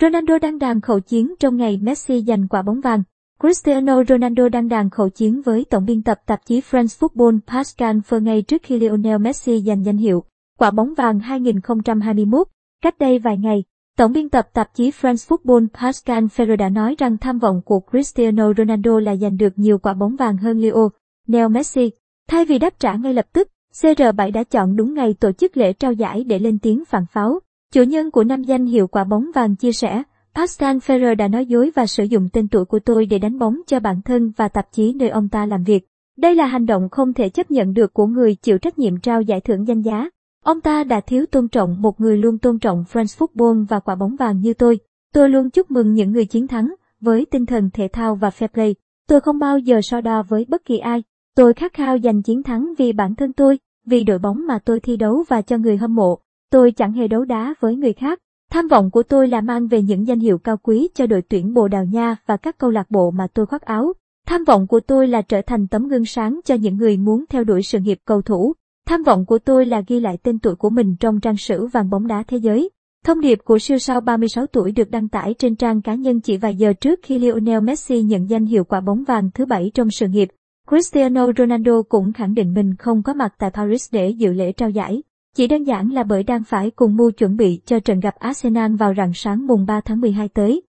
Ronaldo đang đàn khẩu chiến trong ngày Messi giành quả bóng vàng. Cristiano Ronaldo đang đàn khẩu chiến với tổng biên tập tạp chí France Football Pascal Fer ngay trước khi Lionel Messi giành danh hiệu quả bóng vàng 2021. Cách đây vài ngày, tổng biên tập tạp chí France Football Pascal Ferrer đã nói rằng tham vọng của Cristiano Ronaldo là giành được nhiều quả bóng vàng hơn Lionel Messi. Thay vì đáp trả ngay lập tức, CR7 đã chọn đúng ngày tổ chức lễ trao giải để lên tiếng phản pháo. Chủ nhân của năm danh hiệu quả bóng vàng chia sẻ, Pascal Ferrer đã nói dối và sử dụng tên tuổi của tôi để đánh bóng cho bản thân và tạp chí nơi ông ta làm việc. Đây là hành động không thể chấp nhận được của người chịu trách nhiệm trao giải thưởng danh giá. Ông ta đã thiếu tôn trọng một người luôn tôn trọng France Football và quả bóng vàng như tôi. Tôi luôn chúc mừng những người chiến thắng, với tinh thần thể thao và fair play. Tôi không bao giờ so đo với bất kỳ ai. Tôi khát khao giành chiến thắng vì bản thân tôi, vì đội bóng mà tôi thi đấu và cho người hâm mộ. Tôi chẳng hề đấu đá với người khác. Tham vọng của tôi là mang về những danh hiệu cao quý cho đội tuyển Bồ Đào Nha và các câu lạc bộ mà tôi khoác áo. Tham vọng của tôi là trở thành tấm gương sáng cho những người muốn theo đuổi sự nghiệp cầu thủ. Tham vọng của tôi là ghi lại tên tuổi của mình trong trang sử vàng bóng đá thế giới. Thông điệp của siêu sao 36 tuổi được đăng tải trên trang cá nhân chỉ vài giờ trước khi Lionel Messi nhận danh hiệu quả bóng vàng thứ bảy trong sự nghiệp. Cristiano Ronaldo cũng khẳng định mình không có mặt tại Paris để dự lễ trao giải. Chỉ đơn giản là bởi đang phải cùng mua chuẩn bị cho trận gặp Arsenal vào rạng sáng mùng 3 tháng 12 tới.